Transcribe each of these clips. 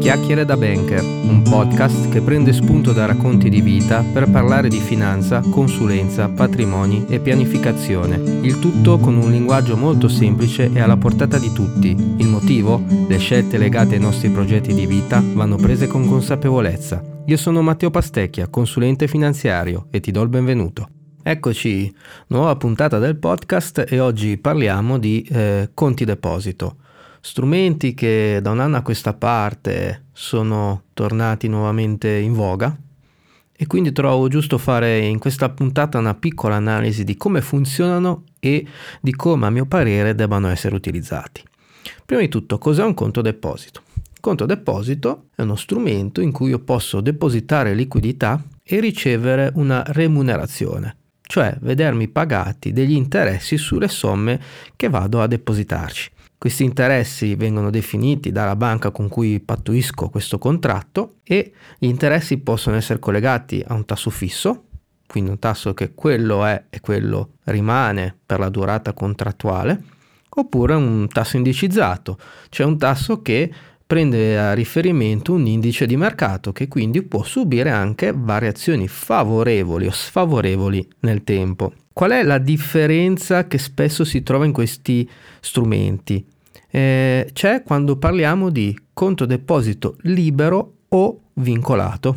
Chiacchiere da Banker, un podcast che prende spunto da racconti di vita per parlare di finanza, consulenza, patrimoni e pianificazione. Il tutto con un linguaggio molto semplice e alla portata di tutti. Il motivo? Le scelte legate ai nostri progetti di vita vanno prese con consapevolezza. Io sono Matteo Pastecchia, consulente finanziario e ti do il benvenuto. Eccoci, nuova puntata del podcast e oggi parliamo di eh, conti deposito strumenti che da un anno a questa parte sono tornati nuovamente in voga e quindi trovo giusto fare in questa puntata una piccola analisi di come funzionano e di come a mio parere debbano essere utilizzati. Prima di tutto, cos'è un conto deposito? Conto deposito è uno strumento in cui io posso depositare liquidità e ricevere una remunerazione, cioè vedermi pagati degli interessi sulle somme che vado a depositarci. Questi interessi vengono definiti dalla banca con cui pattuisco questo contratto e gli interessi possono essere collegati a un tasso fisso, quindi un tasso che quello è e quello rimane per la durata contrattuale, oppure un tasso indicizzato, cioè un tasso che prende a riferimento un indice di mercato che quindi può subire anche variazioni favorevoli o sfavorevoli nel tempo. Qual è la differenza che spesso si trova in questi strumenti? Eh, c'è quando parliamo di conto deposito libero o vincolato.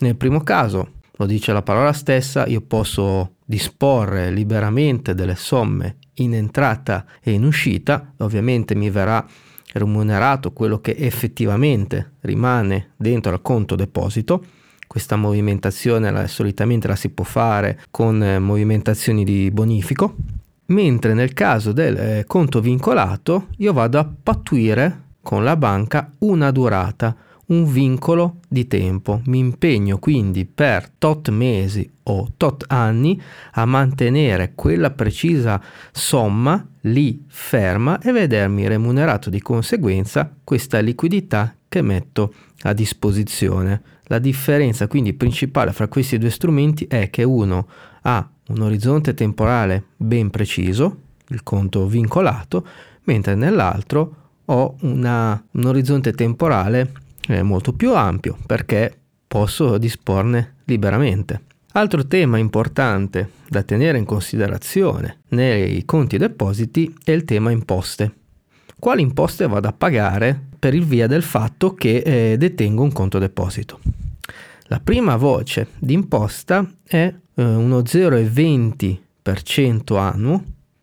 Nel primo caso, lo dice la parola stessa, io posso disporre liberamente delle somme in entrata e in uscita, ovviamente mi verrà remunerato quello che effettivamente rimane dentro al conto deposito. Questa movimentazione la, solitamente la si può fare con eh, movimentazioni di bonifico, mentre nel caso del eh, conto vincolato io vado a pattuire con la banca una durata, un vincolo di tempo. Mi impegno quindi per tot mesi o tot anni a mantenere quella precisa somma lì ferma e vedermi remunerato di conseguenza questa liquidità che metto a disposizione. La differenza quindi principale fra questi due strumenti è che uno ha un orizzonte temporale ben preciso, il conto vincolato, mentre nell'altro ho una, un orizzonte temporale eh, molto più ampio perché posso disporne liberamente. Altro tema importante da tenere in considerazione nei conti depositi è il tema imposte. Quali imposte vado a pagare per il via del fatto che eh, detengo un conto deposito? La prima voce di imposta è eh, uno 0,20% annuo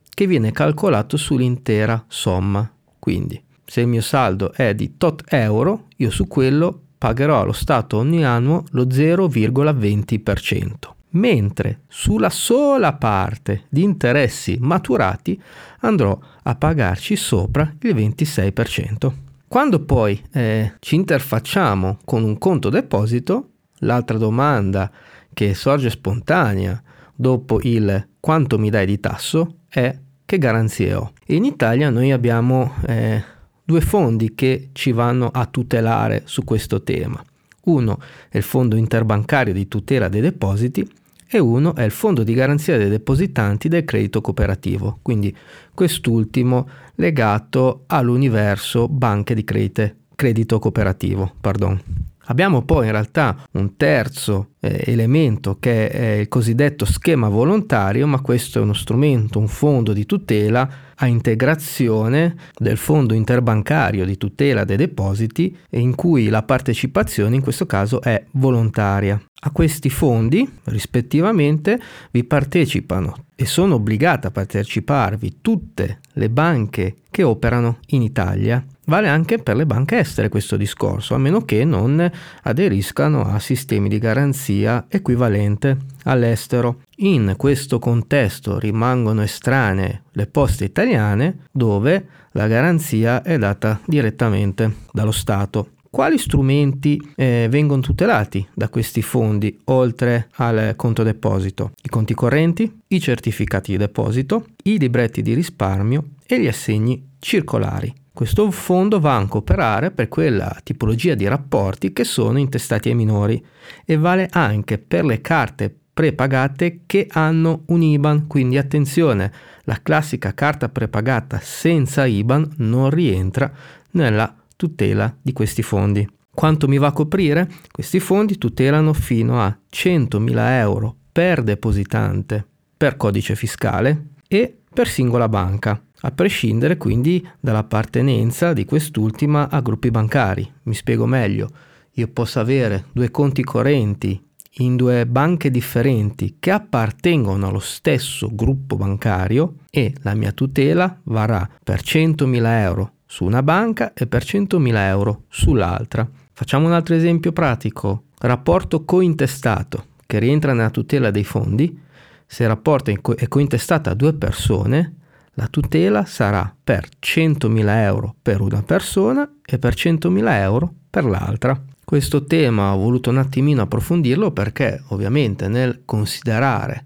che viene calcolato sull'intera somma. Quindi se il mio saldo è di tot euro, io su quello pagherò allo Stato ogni anno lo 0,20%, mentre sulla sola parte di interessi maturati andrò a pagarci sopra il 26%. Quando poi eh, ci interfacciamo con un conto deposito, L'altra domanda che sorge spontanea dopo il quanto mi dai di tasso è che garanzie ho. In Italia noi abbiamo eh, due fondi che ci vanno a tutelare su questo tema. Uno è il Fondo Interbancario di tutela dei depositi e uno è il Fondo di garanzia dei depositanti del credito cooperativo, quindi quest'ultimo legato all'universo banche di credite, credito cooperativo. Pardon. Abbiamo poi in realtà un terzo eh, elemento che è il cosiddetto schema volontario, ma questo è uno strumento, un fondo di tutela a integrazione del fondo interbancario di tutela dei depositi in cui la partecipazione in questo caso è volontaria. A questi fondi rispettivamente vi partecipano e sono obbligate a parteciparvi tutte le banche che operano in Italia Vale anche per le banche estere questo discorso, a meno che non aderiscano a sistemi di garanzia equivalente all'estero. In questo contesto rimangono estranee le poste italiane dove la garanzia è data direttamente dallo Stato. Quali strumenti eh, vengono tutelati da questi fondi oltre al conto deposito? I conti correnti, i certificati di deposito, i libretti di risparmio e gli assegni circolari. Questo fondo va a cooperare per quella tipologia di rapporti che sono intestati ai minori e vale anche per le carte prepagate che hanno un IBAN, quindi attenzione, la classica carta prepagata senza IBAN non rientra nella tutela di questi fondi. Quanto mi va a coprire? Questi fondi tutelano fino a 100.000 euro per depositante per codice fiscale e per singola banca, a prescindere quindi dall'appartenenza di quest'ultima a gruppi bancari. Mi spiego meglio, io posso avere due conti correnti in due banche differenti che appartengono allo stesso gruppo bancario e la mia tutela varrà per 100.000 euro su una banca e per 100.000 euro sull'altra. Facciamo un altro esempio pratico. Rapporto cointestato che rientra nella tutela dei fondi. Se il rapporto è cointestato a due persone, la tutela sarà per 100.000 euro per una persona e per 100.000 euro per l'altra. Questo tema ho voluto un attimino approfondirlo perché ovviamente nel considerare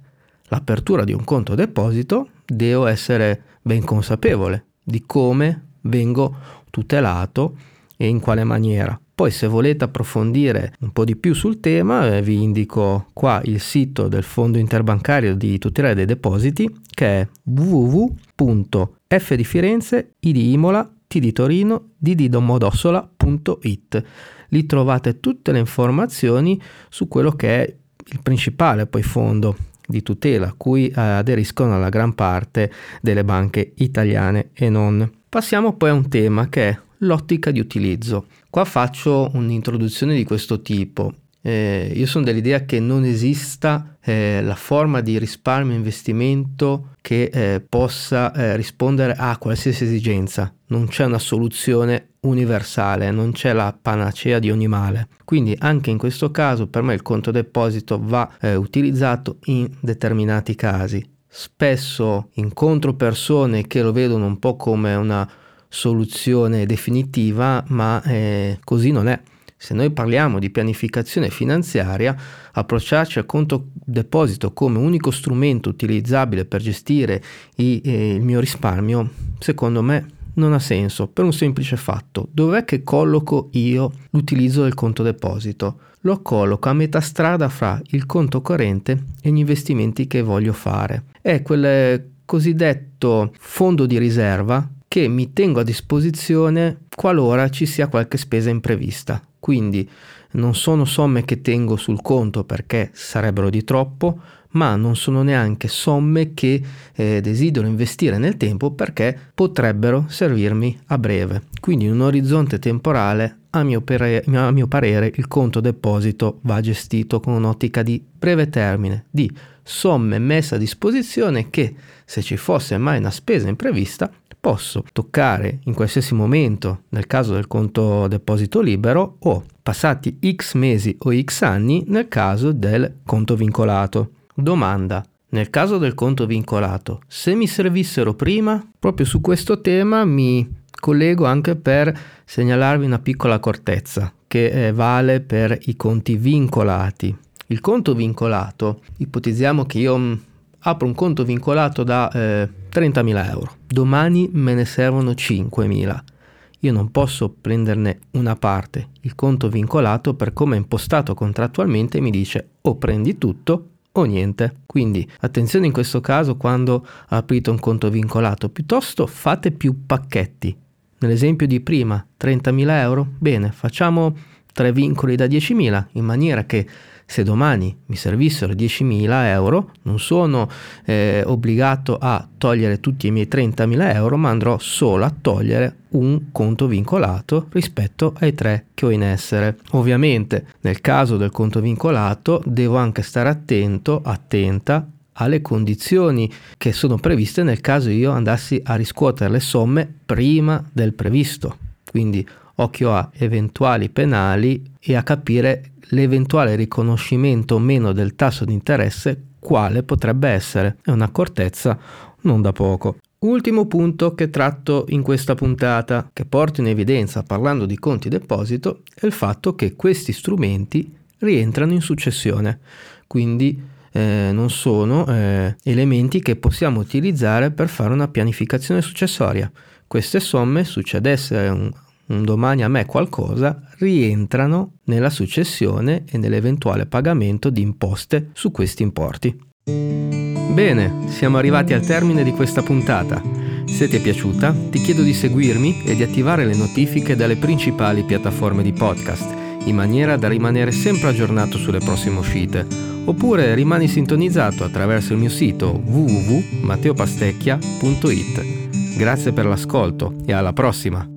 l'apertura di un conto deposito devo essere ben consapevole di come vengo tutelato e in quale maniera. Poi se volete approfondire un po' di più sul tema eh, vi indico qua il sito del Fondo Interbancario di tutela dei depositi che è www.f lì trovate tutte le informazioni su quello che è il principale poi fondo di tutela a cui eh, aderiscono la gran parte delle banche italiane e non. Passiamo poi a un tema che è l'ottica di utilizzo. Qua faccio un'introduzione di questo tipo. Eh, io sono dell'idea che non esista eh, la forma di risparmio investimento che eh, possa eh, rispondere a qualsiasi esigenza. Non c'è una soluzione universale, non c'è la panacea di ogni male. Quindi anche in questo caso per me il conto deposito va eh, utilizzato in determinati casi. Spesso incontro persone che lo vedono un po' come una soluzione definitiva, ma eh, così non è. Se noi parliamo di pianificazione finanziaria, approcciarci al conto deposito come unico strumento utilizzabile per gestire i, eh, il mio risparmio, secondo me non ha senso per un semplice fatto. Dov'è che colloco io l'utilizzo del conto deposito? Lo colloco a metà strada fra il conto corrente e gli investimenti che voglio fare. È quel cosiddetto fondo di riserva che mi tengo a disposizione qualora ci sia qualche spesa imprevista. Quindi non sono somme che tengo sul conto perché sarebbero di troppo, ma non sono neanche somme che eh, desidero investire nel tempo perché potrebbero servirmi a breve. Quindi in un orizzonte temporale, a mio, pere- a mio parere, il conto deposito va gestito con un'ottica di breve termine, di somme messe a disposizione che se ci fosse mai una spesa imprevista posso toccare in qualsiasi momento nel caso del conto deposito libero o passati x mesi o x anni nel caso del conto vincolato. Domanda. Nel caso del conto vincolato, se mi servissero prima, proprio su questo tema mi collego anche per segnalarvi una piccola accortezza che eh, vale per i conti vincolati. Il conto vincolato, ipotizziamo che io mm, apro un conto vincolato da eh, 30.000 euro, domani me ne servono 5.000. Io non posso prenderne una parte. Il conto vincolato, per come è impostato contrattualmente, mi dice o prendi tutto o niente. Quindi attenzione in questo caso quando aprite un conto vincolato, piuttosto fate più pacchetti. Nell'esempio di prima, 30.000 euro, bene, facciamo tre vincoli da 10.000 in maniera che se domani mi servissero 10.000 euro, non sono eh, obbligato a togliere tutti i miei 30.000 euro, ma andrò solo a togliere un conto vincolato rispetto ai tre che ho in essere. Ovviamente nel caso del conto vincolato devo anche stare attento, attenta alle condizioni che sono previste nel caso io andassi a riscuotere le somme prima del previsto. Quindi occhio a eventuali penali e a capire l'eventuale riconoscimento o meno del tasso di interesse quale potrebbe essere. È un'accortezza non da poco. Ultimo punto che tratto in questa puntata, che porto in evidenza parlando di conti deposito, è il fatto che questi strumenti rientrano in successione, quindi eh, non sono eh, elementi che possiamo utilizzare per fare una pianificazione successoria. Queste somme succedesse un, un domani a me qualcosa, rientrano nella successione e nell'eventuale pagamento di imposte su questi importi. Bene, siamo arrivati al termine di questa puntata. Se ti è piaciuta, ti chiedo di seguirmi e di attivare le notifiche dalle principali piattaforme di podcast, in maniera da rimanere sempre aggiornato sulle prossime uscite. Oppure rimani sintonizzato attraverso il mio sito www.matteopastecchia.it. Grazie per l'ascolto e alla prossima!